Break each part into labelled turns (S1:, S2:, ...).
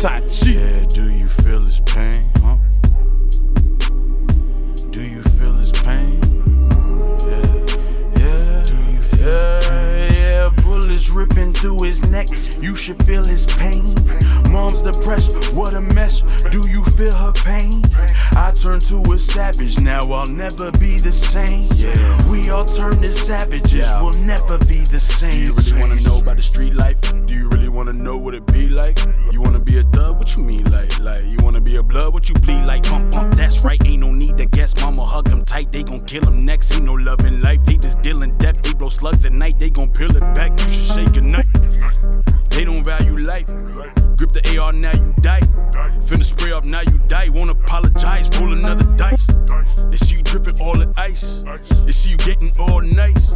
S1: Tai Chi.
S2: Yeah, do you feel his pain, huh? Do you feel his pain?
S3: Neck. You should feel his pain. Mom's depressed, what a mess. Do you feel her pain? I turned to a savage, now I'll never be the same.
S2: Yeah.
S3: We all turn to savages,
S2: Yeah.
S3: we'll never be the same.
S2: Do you really wanna know about the street life? Do you really wanna know what it be like? You wanna be a thug? What you mean, like, like you wanna be a blood? What you bleed like? Pump, pump, that's right. Ain't tight, they gon' kill him next. Ain't no love in life, they just dealing death. They blow slugs at night, they gon' peel it back. You should say goodnight. They don't value life. Grip the AR, now you die. Finna spray off, now you die. Won't apologize, roll another dice. They see you dripping all the ice. They see you getting all nice.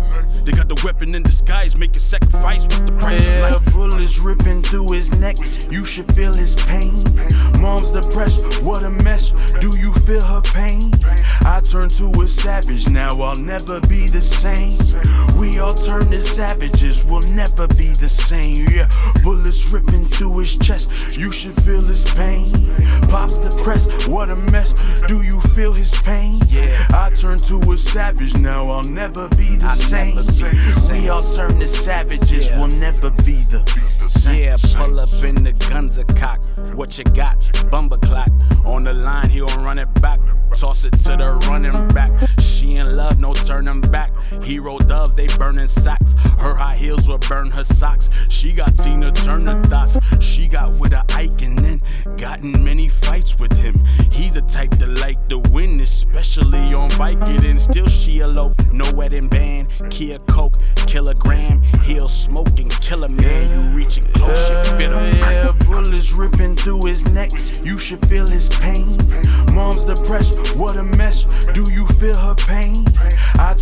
S2: They got the weapon in disguise, make a sacrifice. What's the price
S3: Yeah,
S2: of life?
S3: bullets ripping through his neck. You should feel his pain. What a mess. Do you feel her pain? I turned to a savage, now I'll never be the same. We all turn to savages, we'll never be the same. Yeah, bullets ripping through his chest. You should feel his pain. Depressed, what a mess. Do you feel his pain?
S1: Yeah.
S3: I turned to a savage, now I'll never be the same.
S1: be the same.
S3: We all turn to savages,
S1: Yeah.
S3: we'll never be the same.
S1: Yeah, pull up in the guns are cocked. What you got? Bumper clock. On the line, he gon' run it back. Toss it to the running back. She in no turning back. Hero doves, they burning socks. Her high heels will burn her socks. She got Tina Turner thoughts. She got with a Ike and then gotten many fights with him. He the type to like to win, especially on Vicodin. Still she elope, no wedding band. Kia Coke, kilogram. He'll smoke and kill a man. You reaching close, you feel him.
S3: Yeah, bullets ripping through his neck. You should feel his pain. Mom's depressed, what a mess. Do you feel her pain?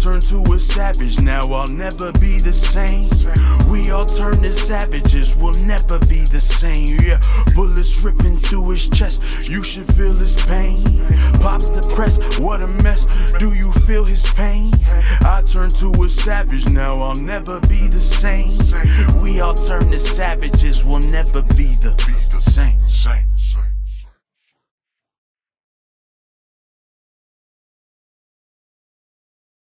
S3: Turned to a savage, now I'll never be the same. We all turn to savages, we'll never be the same. Yeah, bullets ripping through his chest. You should feel his pain. Pop's depressed, what a mess. Do you feel his pain? I turned to a savage, now I'll never be the same. We all turn to savages, we'll never be the same.